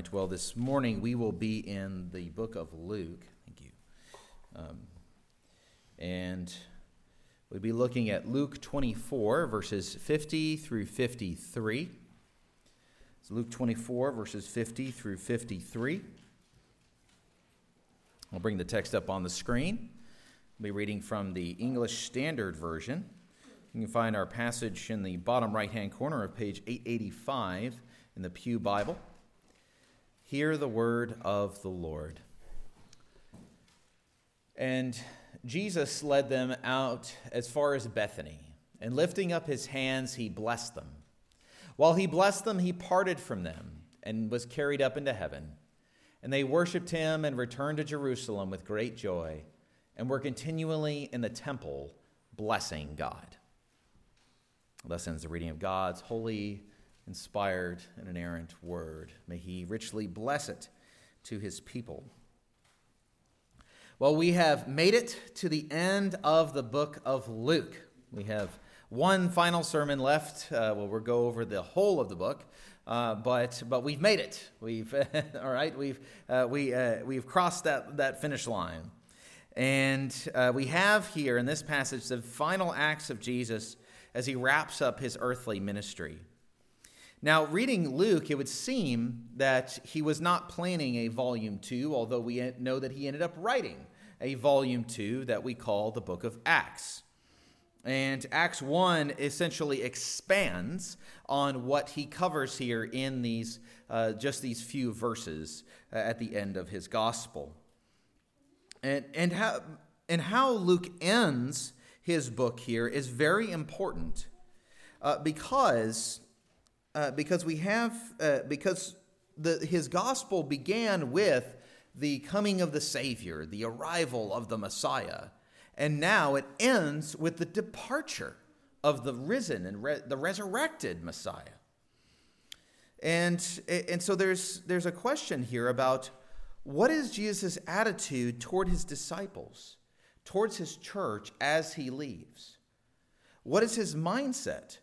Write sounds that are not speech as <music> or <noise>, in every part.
right. Well, this morning we will be in the book of Luke. Thank you. Um, and we'll be looking at Luke 24, verses 50 through 53. It's Luke 24, verses 50 through 53. I'll bring the text up on the screen. I'll be reading from the English Standard Version. You can find our passage in the bottom right hand corner of page 885 in the Pew Bible. Hear the word of the Lord. And Jesus led them out as far as Bethany, and lifting up his hands, he blessed them. While he blessed them, he parted from them and was carried up into heaven. And they worshiped him and returned to Jerusalem with great joy, and were continually in the temple blessing God. Thus ends the reading of God's holy inspired and inerrant word. May he richly bless it to his people. Well, we have made it to the end of the book of Luke. We have one final sermon left. Uh, well, we'll go over the whole of the book, uh, but but we've made it. We've <laughs> all right. We've uh, we uh, we've crossed that that finish line, and uh, we have here in this passage the final acts of Jesus as he wraps up his earthly ministry. Now, reading Luke, it would seem that he was not planning a volume two, although we know that he ended up writing a volume two that we call the book of Acts. And Acts 1 essentially expands on what he covers here in these uh, just these few verses uh, at the end of his gospel. And, and, how, and how Luke ends his book here is very important uh, because uh, because we have uh, because the, his gospel began with the coming of the Savior, the arrival of the Messiah, and now it ends with the departure of the risen and re- the resurrected Messiah. And, and so there's, there's a question here about what is Jesus' attitude toward his disciples, towards his church as he leaves? What is his mindset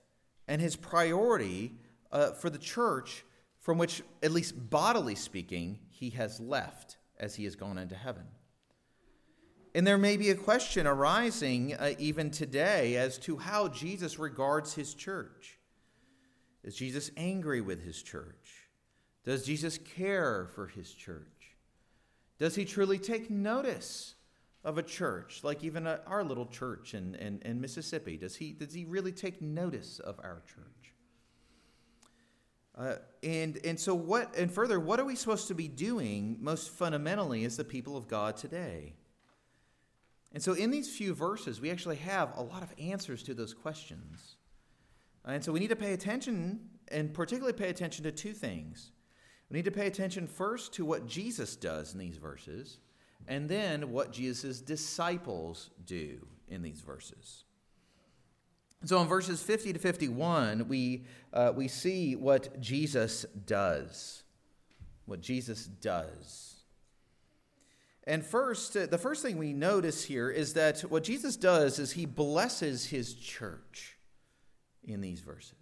and his priority uh, for the church from which, at least bodily speaking, he has left as he has gone into heaven. And there may be a question arising uh, even today as to how Jesus regards his church. Is Jesus angry with his church? Does Jesus care for his church? Does he truly take notice of a church, like even a, our little church in, in, in Mississippi? Does he, does he really take notice of our church? Uh, and and so what and further what are we supposed to be doing most fundamentally as the people of god today? And so in these few verses we actually have a lot of answers to those questions. And so we need to pay attention and particularly pay attention to two things. We need to pay attention first to what jesus does in these verses and then what jesus' disciples do in these verses so in verses 50 to 51, we, uh, we see what Jesus does. What Jesus does. And first, uh, the first thing we notice here is that what Jesus does is he blesses his church in these verses.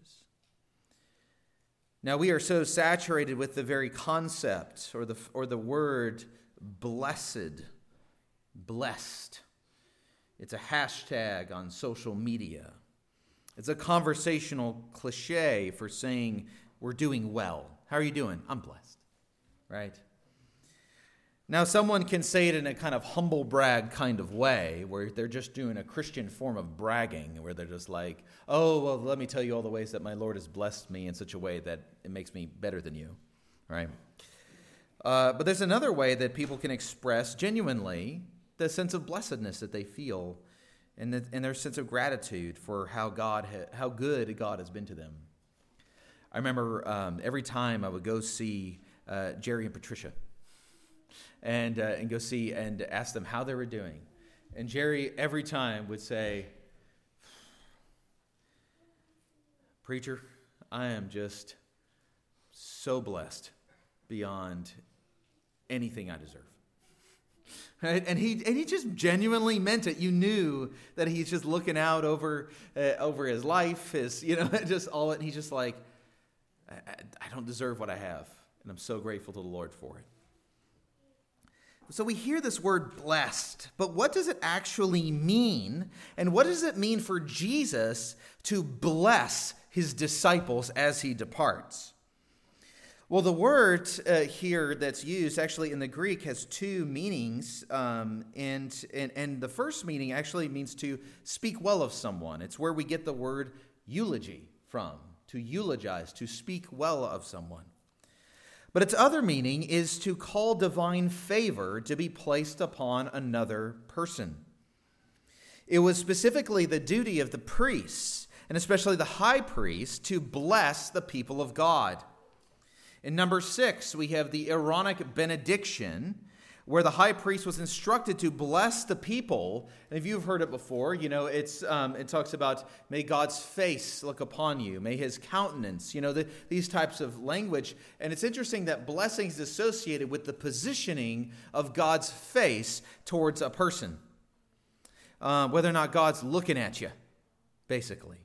Now, we are so saturated with the very concept or the, or the word blessed, blessed. It's a hashtag on social media. It's a conversational cliche for saying we're doing well. How are you doing? I'm blessed, right? Now, someone can say it in a kind of humble brag kind of way, where they're just doing a Christian form of bragging, where they're just like, oh, well, let me tell you all the ways that my Lord has blessed me in such a way that it makes me better than you, right? Uh, but there's another way that people can express genuinely the sense of blessedness that they feel and, the, and their sense of gratitude for how God ha, how good God has been to them. I remember um, every time I would go see uh, Jerry and Patricia, and uh, and go see and ask them how they were doing, and Jerry every time would say, "Preacher, I am just so blessed beyond anything I deserve." Right? And he and he just genuinely meant it. You knew that he's just looking out over uh, over his life, his <laughs> you know, <laughs> just all. And he's just like, I, I, don't deserve what I have, And I'm so grateful to the Lord for it. So we hear this word blessed, but what does it actually mean? And what does it mean for Jesus to bless his disciples as he departs? Well, the word uh, here that's used actually in the Greek has two meanings. Um, and, and, and the first meaning actually means to speak well of someone. It's where we get the word eulogy from, to eulogize, to speak well of someone. But its other meaning is to call divine favor to be placed upon another person. It was specifically the duty of the priests, and especially the high priest, to bless the people of God. In number six, we have the Aaronic benediction, where the high priest was instructed to bless the people. And if you've heard it before, you know, it's, um, it talks about, may God's face look upon you, may his countenance, you know, the, these types of language. And it's interesting that blessing is associated with the positioning of God's face towards a person, uh, whether or not God's looking at you, basically.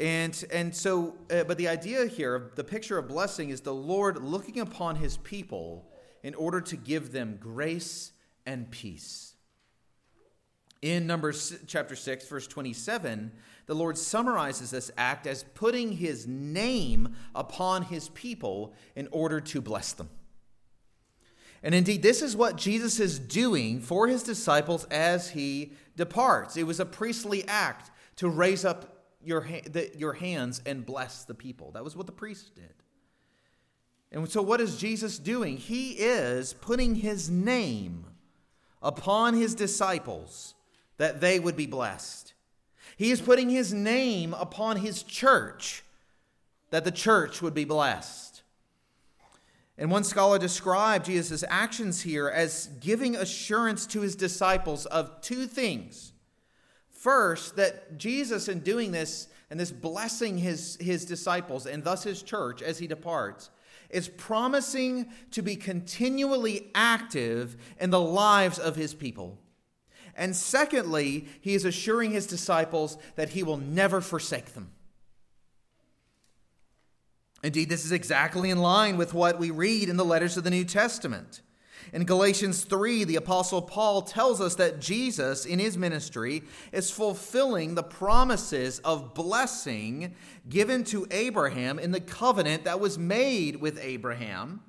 And, and so, uh, but the idea here, the picture of blessing is the Lord looking upon his people in order to give them grace and peace. In Numbers chapter 6, verse 27, the Lord summarizes this act as putting his name upon his people in order to bless them. And indeed, this is what Jesus is doing for his disciples as he departs. It was a priestly act to raise up your, the, your hands and bless the people. That was what the priests did. And so, what is Jesus doing? He is putting his name upon his disciples that they would be blessed. He is putting his name upon his church that the church would be blessed. And one scholar described Jesus' actions here as giving assurance to his disciples of two things. First, that Jesus, in doing this and this blessing his, his disciples and thus his church as he departs, is promising to be continually active in the lives of his people. And secondly, he is assuring his disciples that he will never forsake them. Indeed, this is exactly in line with what we read in the letters of the New Testament. In Galatians 3, the Apostle Paul tells us that Jesus, in his ministry, is fulfilling the promises of blessing given to Abraham in the covenant that was made with Abraham,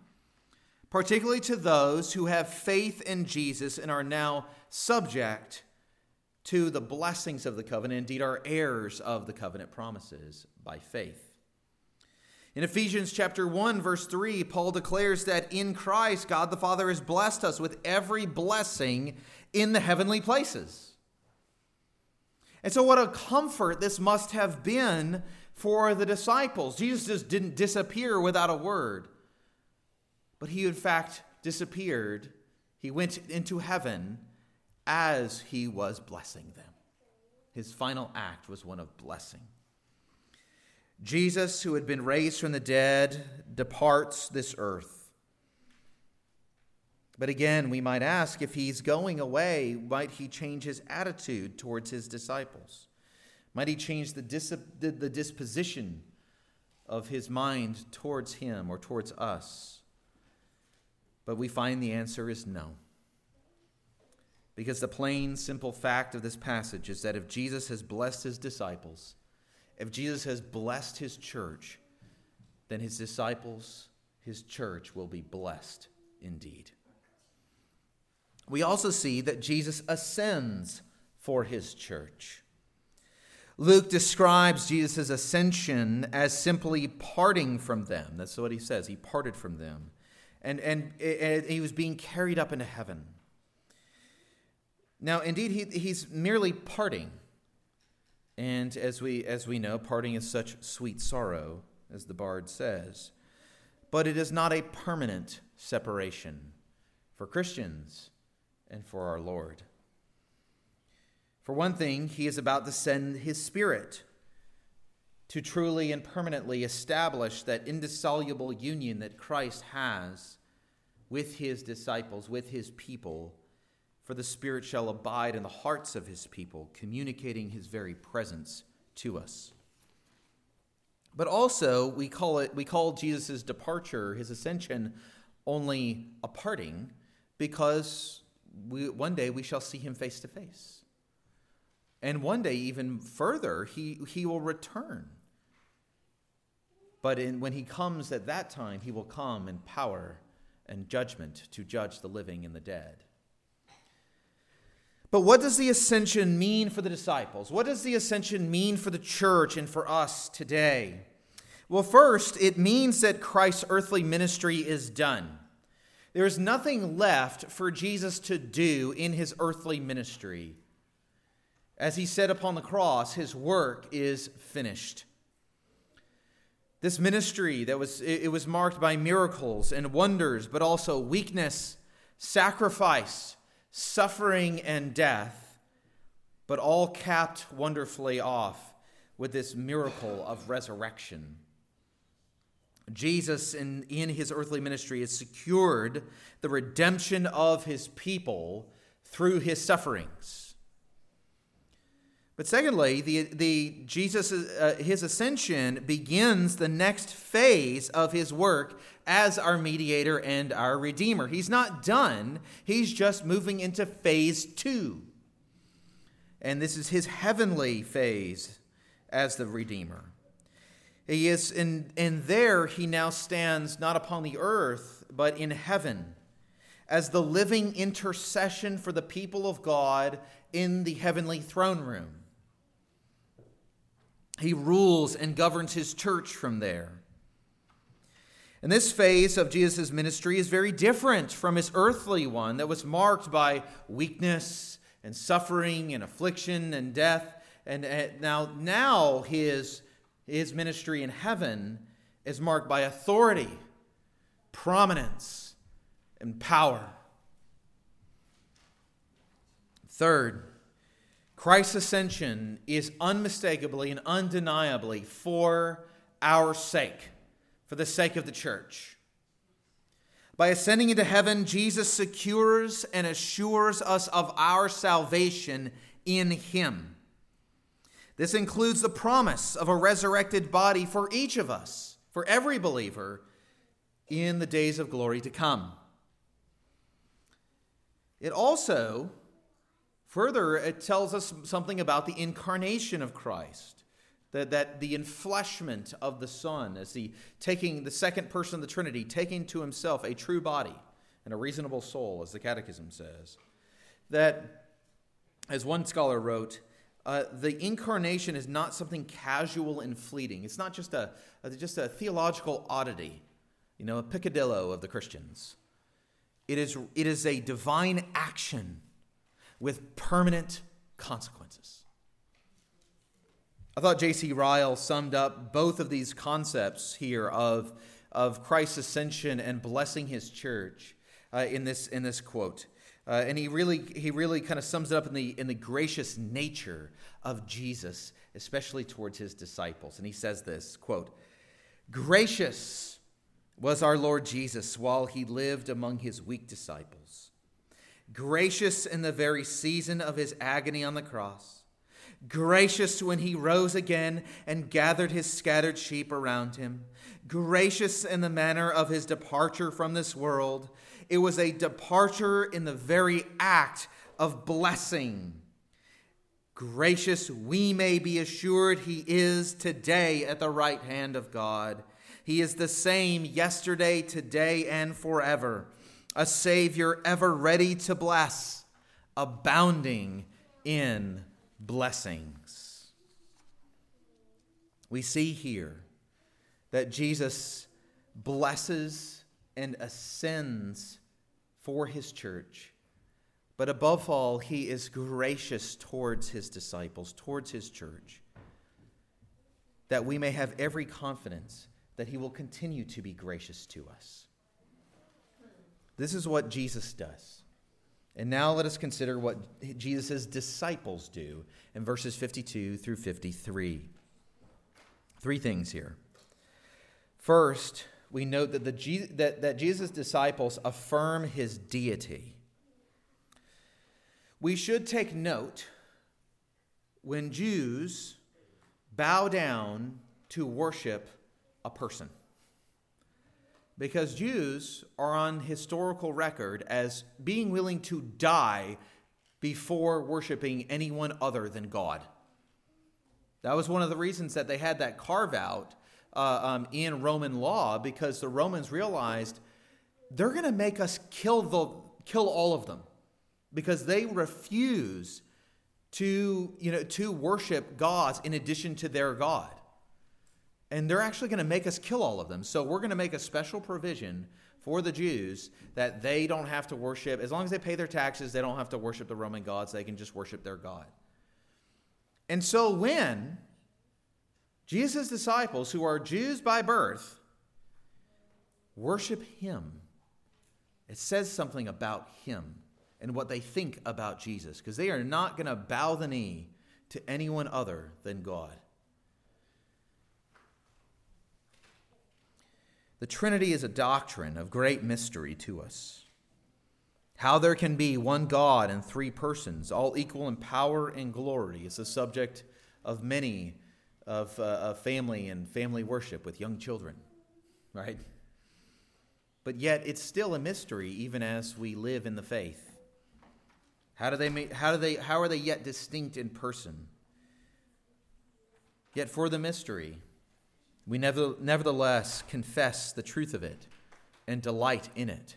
particularly to those who have faith in Jesus and are now subject to the blessings of the covenant, indeed, are heirs of the covenant promises by faith. In Ephesians chapter 1 verse 3, Paul declares that in Christ God the Father has blessed us with every blessing in the heavenly places. And so what a comfort this must have been for the disciples. Jesus just didn't disappear without a word. But he in fact disappeared. He went into heaven as he was blessing them. His final act was one of blessing. Jesus, who had been raised from the dead, departs this earth. But again, we might ask if he's going away, might he change his attitude towards his disciples? Might he change the, dis- the disposition of his mind towards him or towards us? But we find the answer is no. Because the plain, simple fact of this passage is that if Jesus has blessed his disciples, if Jesus has blessed his church, then his disciples, his church, will be blessed indeed. We also see that Jesus ascends for his church. Luke describes Jesus' ascension as simply parting from them. That's what he says. He parted from them. And, and, and he was being carried up into heaven. Now, indeed, he, he's merely parting. And as we, as we know, parting is such sweet sorrow, as the bard says. But it is not a permanent separation for Christians and for our Lord. For one thing, he is about to send his Spirit to truly and permanently establish that indissoluble union that Christ has with his disciples, with his people for the Spirit shall abide in the hearts of his people, communicating his very presence to us. But also, we call it we call Jesus' departure, his ascension, only a parting, because we, one day we shall see him face to face. And one day, even further, he, he will return. But in, when he comes at that time, he will come in power and judgment to judge the living and the dead. But what does the ascension mean for the disciples? What does the ascension mean for the church and for us today? Well, first, it means that Christ's earthly ministry is done. There is nothing left for Jesus to do in his earthly ministry. As he said upon the cross, his work is finished. This ministry that was it was marked by miracles and wonders, but also weakness, sacrifice, suffering and death, but all capped wonderfully off with this miracle of resurrection. Jesus, in, in his earthly ministry, has secured the redemption of his people through his sufferings. But secondly, the, the Jesus, uh, his ascension begins the next phase of his work as our mediator and our redeemer. He's not done, he's just moving into phase two. And this is his heavenly phase as the redeemer. He is in, and there he now stands not upon the earth, but in heaven as the living intercession for the people of God in the heavenly throne room. He rules and governs his church from there. And this phase of Jesus' ministry is very different from his earthly one that was marked by weakness and suffering and affliction and death. And now, now his his ministry in heaven is marked by authority, prominence, and power. Third, Christ's ascension is unmistakably and undeniably for our sake, for the sake of the church. By ascending into heaven, Jesus secures and assures us of our salvation in Him. This includes the promise of a resurrected body for each of us, for every believer, in the days of glory to come. It also, further, it tells us something about the incarnation of Christ. That, that the enfleshment of the Son, as the taking the second person of the Trinity, taking to himself a true body and a reasonable soul, as the Catechism says. That, as one scholar wrote, uh, the incarnation is not something casual and fleeting. It's not just a, just a theological oddity, you know, a picadillo of the Christians. It is, it is a divine action with permanent consequences. I thought J.C. Ryle summed up both of these concepts here of, of Christ's ascension and blessing his church uh, in, this, in this quote. Uh, and he really, he really kind of sums it up in the, in the gracious nature of Jesus, especially towards his disciples. And he says this quote, Gracious was our Lord Jesus while he lived among his weak disciples. Gracious in the very season of his agony on the cross. Gracious when he rose again and gathered his scattered sheep around him. Gracious in the manner of his departure from this world it was a departure in the very act of blessing. Gracious, we may be assured he is today at the right hand of God. He is the same yesterday, today, and forever. A Savior ever ready to bless, abounding in blessings. We see here that Jesus blesses and ascends for his church. But above all, he is gracious towards his disciples, towards his church, that we may have every confidence that he will continue to be gracious to us. This is what Jesus does. And now let us consider what Jesus' disciples do in verses 52 through 53. Three things here. First, we note that, the, that, that Jesus' disciples affirm his deity. We should take note when Jews bow down to worship a person. Because Jews are on historical record as being willing to die before worshiping anyone other than God. That was one of the reasons that they had that carve out uh, um, in Roman law because the Romans realized they're going to make us kill, the, kill all of them because they refuse to, you know, to worship gods in addition to their God. And they're actually going to make us kill all of them. So we're going to make a special provision for the Jews that they don't have to worship, as long as they pay their taxes, they don't have to worship the Roman gods. They can just worship their God. And so when Jesus' disciples, who are Jews by birth, worship him, it says something about him and what they think about Jesus, because they are not going to bow the knee to anyone other than God. The Trinity is a doctrine of great mystery to us. How there can be one God and three persons, all equal in power and glory, is the subject of many of, uh, of family and family worship with young children, right? But yet it's still a mystery even as we live in the faith. How do they make, how do they how are they yet distinct in person? Yet for the mystery, we never, nevertheless confess the truth of it and delight in it.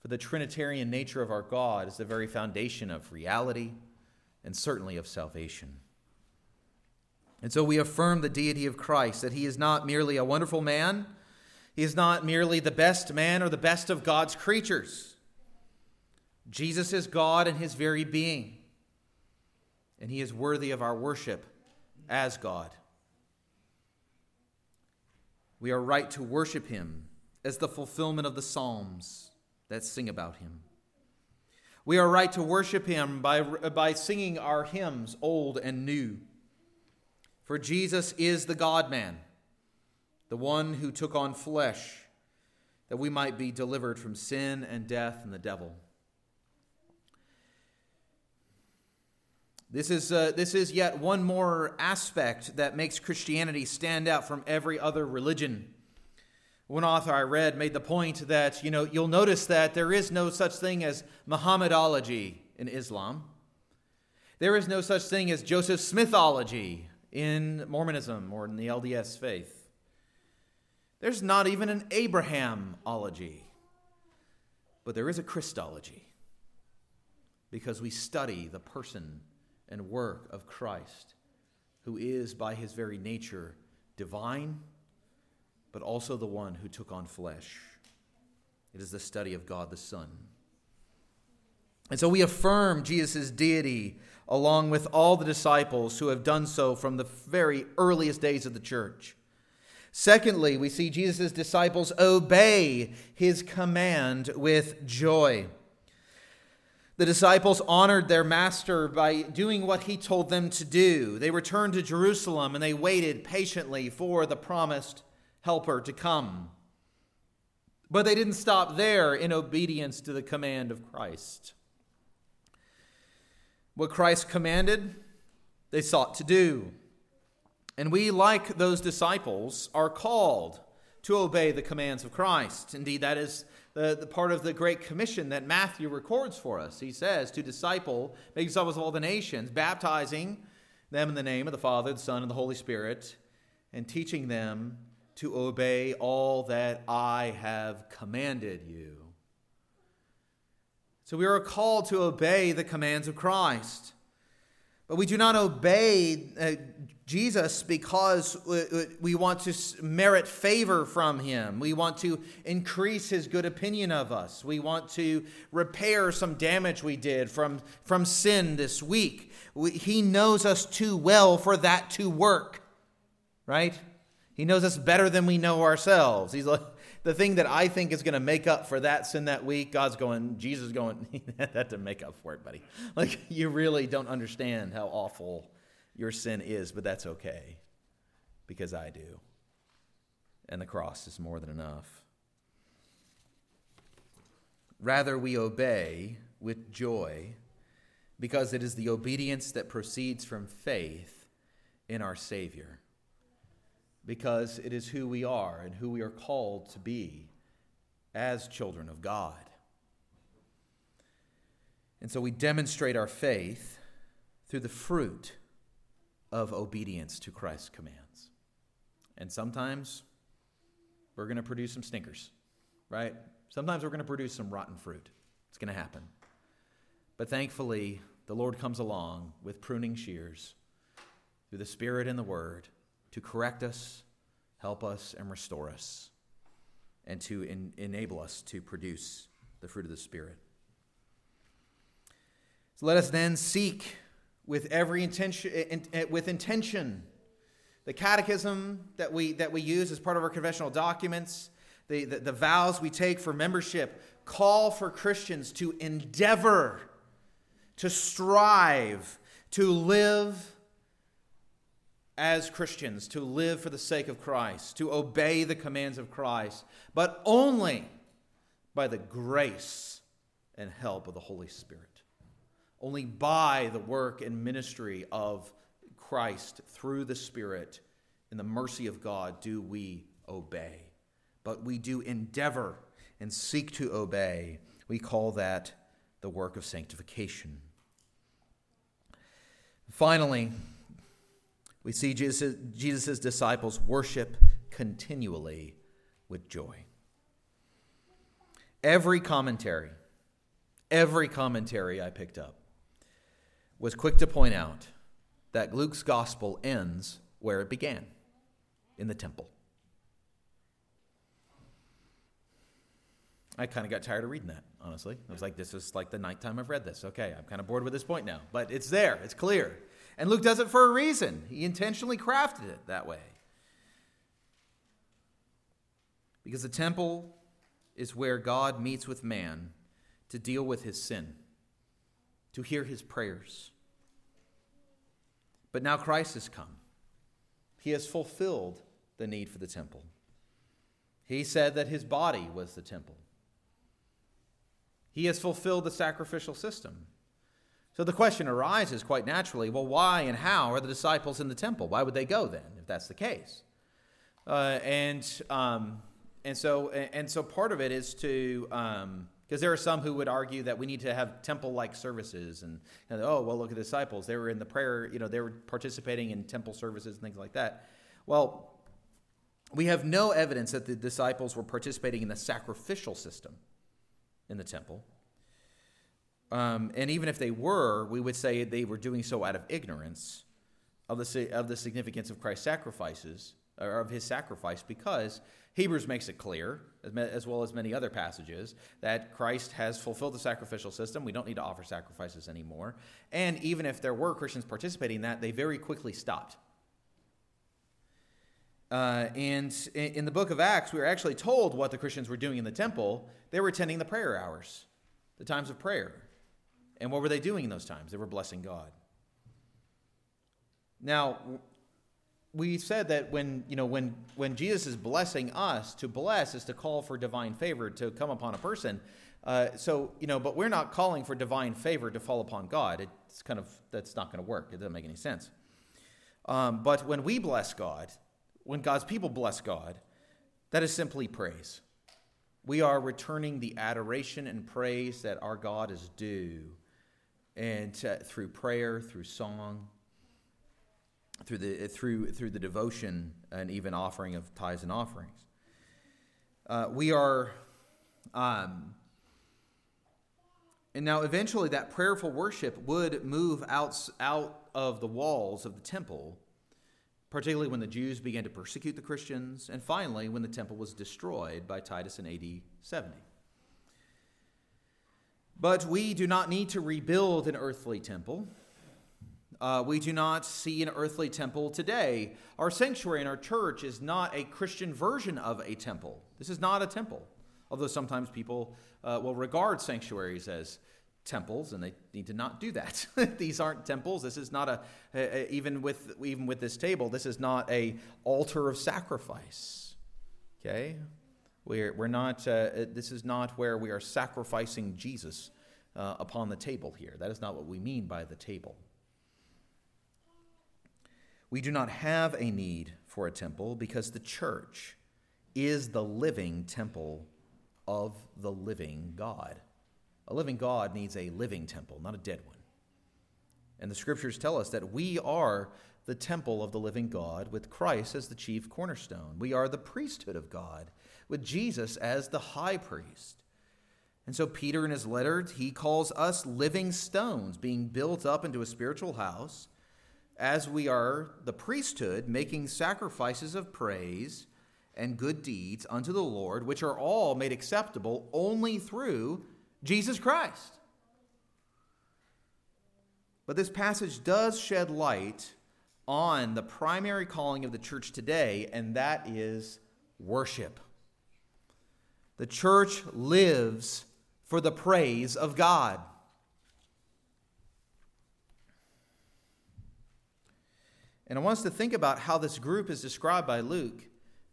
For the Trinitarian nature of our God is the very foundation of reality and certainly of salvation. And so we affirm the deity of Christ, that he is not merely a wonderful man, he is not merely the best man or the best of God's creatures. Jesus is God in his very being, and he is worthy of our worship as God. We are right to worship him as the fulfillment of the Psalms that sing about him. We are right to worship him by, by singing our hymns, old and new. For Jesus is the God man, the one who took on flesh, that we might be delivered from sin and death and the devil. This is, uh, this is yet one more aspect that makes Christianity stand out from every other religion. One author I read made the point that, you know, you'll notice that there is no such thing as Muhammadology in Islam. There is no such thing as Joseph Smithology in Mormonism or in the LDS faith. There's not even an Abrahamology, but there is a Christology because we study the person and work of Christ, who is by his very nature divine, but also the one who took on flesh. It is the study of God the Son. And so we affirm Jesus' deity along with all the disciples who have done so from the very earliest days of the church. Secondly, we see Jesus' disciples obey his command with joy. The disciples honored their master by doing what he told them to do. They returned to Jerusalem and they waited patiently for the promised helper to come. But they didn't stop there in obedience to the command of Christ. What Christ commanded, they sought to do. And we, like those disciples, are called to obey the commands of Christ. Indeed, that is the, the part of the Great Commission that Matthew records for us. He says, To disciple, make disciples of all the nations, baptizing them in the name of the Father, the Son, and the Holy Spirit, and teaching them to obey all that I have commanded you. So we are called to obey the commands of Christ. But we do not obey uh, Jesus because we want to merit favor from him. We want to increase his good opinion of us. We want to repair some damage we did from, from sin this week. We, he knows us too well for that to work, right? He knows us better than we know ourselves. He's like, the thing that I think is going to make up for that sin that week, God's going, Jesus going, <laughs> that to make up for it, buddy. Like, you really don't understand how awful your sin is, but that's okay because I do. And the cross is more than enough. Rather, we obey with joy because it is the obedience that proceeds from faith in our Savior. Because it is who we are and who we are called to be as children of God. And so we demonstrate our faith through the fruit of obedience to Christ's commands. And sometimes we're going to produce some stinkers, right? Sometimes we're going to produce some rotten fruit. It's going to happen. But thankfully, the Lord comes along with pruning shears through the Spirit and the Word to correct us, help us, and restore us, and to en- enable us to produce the fruit of the Spirit. So let us then seek with every intention, eh, in, in, with intention, the catechism that we, that we use as part of our confessional documents, the, the, the vows we take for membership, call for Christians to endeavor, to strive, to live as Christians, to live for the sake of Christ, to obey the commands of Christ, but only by the grace and help of the Holy Spirit. Only by the work and ministry of Christ through the Spirit in the mercy of God do we obey. But we do endeavor and seek to obey. We call that the work of sanctification. Finally, we see Jesus' Jesus' disciples worship continually with joy. Every commentary, every commentary I picked up was quick to point out that Luke's gospel ends where it began in the temple. I kind of got tired of reading that, honestly. I was like, this is like the ninth time I've read this. Okay, I'm kind of bored with this point now. But it's there, it's clear. And Luke does it for a reason. He intentionally crafted it that way. Because the temple is where God meets with man to deal with his sin, to hear his prayers. But now Christ has come. He has fulfilled the need for the temple. He said that his body was the temple. He has fulfilled the sacrificial system. So the question arises quite naturally well, why and how are the disciples in the temple? Why would they go then, if that's the case? Uh, and, um, and, so, and so part of it is to, because um, there are some who would argue that we need to have temple like services. And, and, oh, well, look at the disciples. They were in the prayer, you know, they were participating in temple services and things like that. Well, we have no evidence that the disciples were participating in the sacrificial system in the temple. Um, and even if they were, we would say they were doing so out of ignorance of the, of the significance of Christ's sacrifices, or of his sacrifice, because Hebrews makes it clear, as well as many other passages, that Christ has fulfilled the sacrificial system. We don't need to offer sacrifices anymore. And even if there were Christians participating in that, they very quickly stopped. Uh, and in the book of Acts, we are actually told what the Christians were doing in the temple. They were attending the prayer hours, the times of prayer. And what were they doing in those times? They were blessing God. Now, we said that when, you know, when, when Jesus is blessing us, to bless is to call for divine favor to come upon a person. Uh, so, you know, but we're not calling for divine favor to fall upon God. It's kind of, that's not going to work. It doesn't make any sense. Um, but when we bless God, when God's people bless God, that is simply praise. We are returning the adoration and praise that our God is due and uh, through prayer, through song, through the through through the devotion and even offering of tithes and offerings. Uh, we are, um, and now eventually that prayerful worship would move out out of the walls of the temple, particularly when the Jews began to persecute the Christians, and finally when the temple was destroyed by Titus in AD 70. But we do not need to rebuild an earthly temple. Uh, we do not see an earthly temple today. Our sanctuary and our church is not a Christian version of a temple. This is not a temple, although sometimes people uh, will regard sanctuaries as temples, and they need to not do that. <laughs> These aren't temples. This is not a, a, a, even with even with this table. This is not a altar of sacrifice. Okay, we're, we're not, uh, this is not where we are sacrificing Jesus uh, upon the table here. That is not what we mean by the table. We do not have a need for a temple because the church is the living temple of the living God. A living God needs a living temple, not a dead one. And the scriptures tell us that we are the temple of the living God with Christ as the chief cornerstone. We are the priesthood of God with Jesus as the high priest. And so, Peter, in his letter, he calls us living stones being built up into a spiritual house as we are the priesthood making sacrifices of praise and good deeds unto the Lord, which are all made acceptable only through Jesus Christ. But this passage does shed light on the primary calling of the church today, and that is worship. The church lives for the praise of God. And I want us to think about how this group is described by Luke.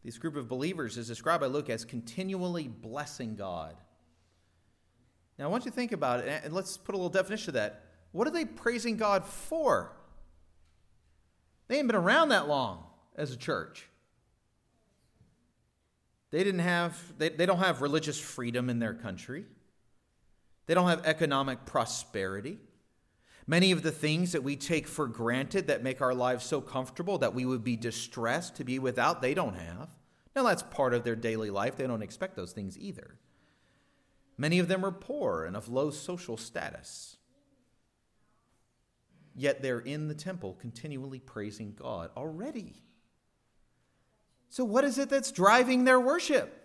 This group of believers is described by Luke as continually blessing God. Now, I want you to think about it, and let's put a little definition to that. What are they praising God for? They ain't been around that long as a church. They didn't have, they, they don't have religious freedom in their country. They don't have economic prosperity. Many of the things that we take for granted that make our lives so comfortable that we would be distressed to be without, they don't have. Now, that's part of their daily life. They don't expect those things either. Many of them are poor and of low social status. Yet they're in the temple continually praising God already. So, what is it that's driving their worship?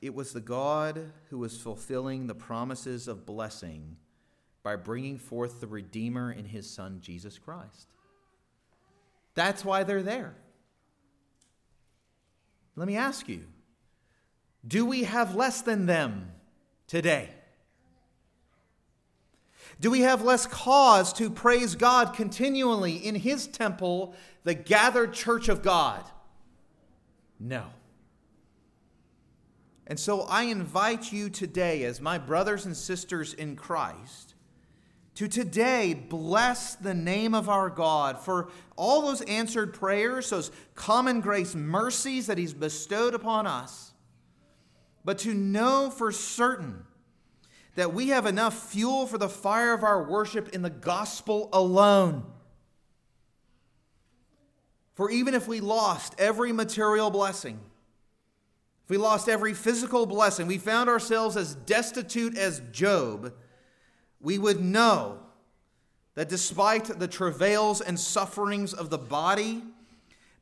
It was the God who was fulfilling the promises of blessing by bringing forth the Redeemer in his Son, Jesus Christ. That's why they're there. Let me ask you do we have less than them today? Do we have less cause to praise God continually in His temple, the gathered church of God? No. And so I invite you today, as my brothers and sisters in Christ, to today bless the name of our God for all those answered prayers, those common grace mercies that He's bestowed upon us, but to know for certain that we have enough fuel for the fire of our worship in the gospel alone. For even if we lost every material blessing, if we lost every physical blessing, we found ourselves as destitute as Job, we would know that despite the travails and sufferings of the body,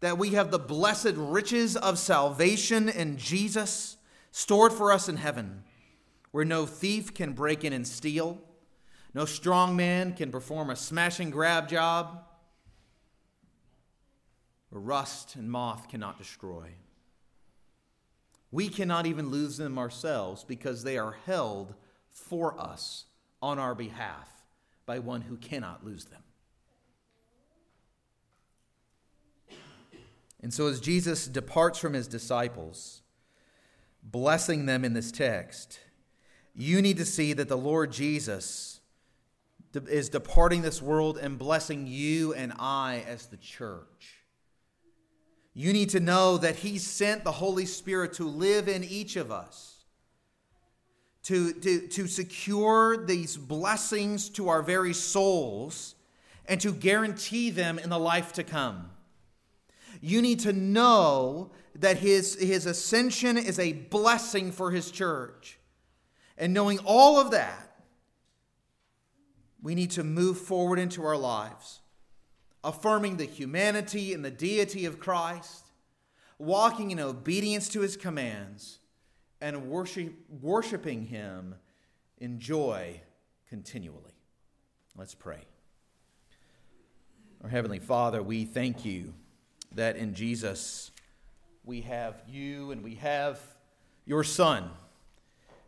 that we have the blessed riches of salvation in Jesus stored for us in heaven, where no thief can break in and steal, no strong man can perform a smashing grab job, where rust and moth cannot destroy. We cannot even lose them ourselves because they are held for us on our behalf by one who cannot lose them. And so, as Jesus departs from his disciples, blessing them in this text, you need to see that the Lord Jesus is departing this world and blessing you and I as the church. You need to know that He sent the Holy Spirit to live in each of us, to, to, to secure these blessings to our very souls, and to guarantee them in the life to come. You need to know that his, his ascension is a blessing for His church. And knowing all of that, we need to move forward into our lives affirming the humanity and the deity of Christ, walking in obedience to his commands, and worship, worshiping him in joy continually. Let's pray. Our Heavenly Father, we thank you that in Jesus we have you and we have your Son,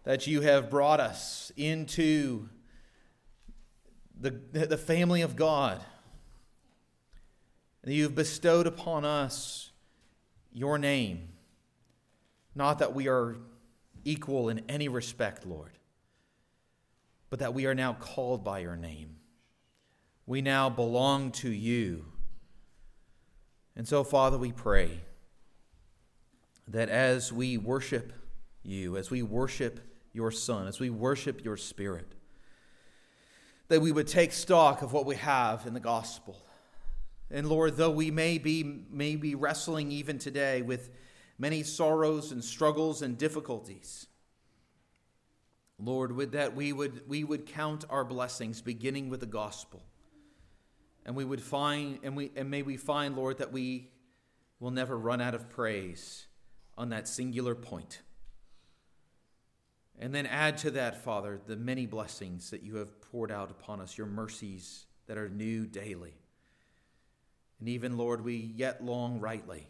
that you have brought us into the, the family of God and you've bestowed upon us your name. Not that we are equal in any respect, Lord, but that we are now called by your name. We now belong to you. And so, Father, we pray that as we worship you, as we worship your Son, as we worship your Spirit, that we would take stock of what we have in the gospel. And Lord, though we may be, may be wrestling even today with many sorrows and struggles and difficulties, Lord, would that we would, we would count our blessings beginning with the gospel. And we would find, and, we, and may we find, Lord, that we will never run out of praise on that singular point. And then add to that, Father, the many blessings that you have poured out upon us, your mercies that are new daily. And even, Lord, we yet long rightly,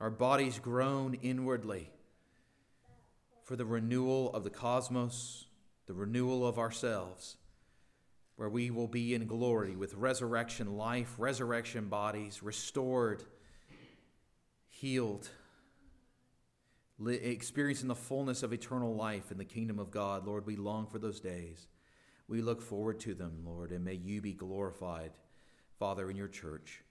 our bodies groan inwardly for the renewal of the cosmos, the renewal of ourselves, where we will be in glory with resurrection life, resurrection bodies, restored, healed experiencing the fullness of eternal life in the kingdom of God. Lord, we long for those days. We look forward to them, Lord, and may you be glorified, Father, in your church.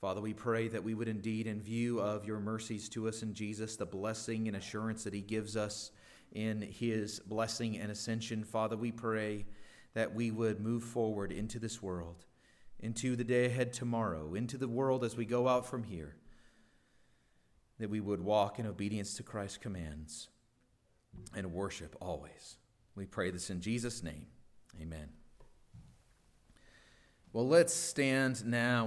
Father, we pray that we would indeed, in view of your mercies to us in Jesus, the blessing and assurance that he gives us in his blessing and ascension, Father, we pray that we would move forward into this world, into the day ahead tomorrow, into the world as we go out from here that we would walk in obedience to Christ's commands and worship always. We pray this in Jesus' name. Amen. Well, let's stand now.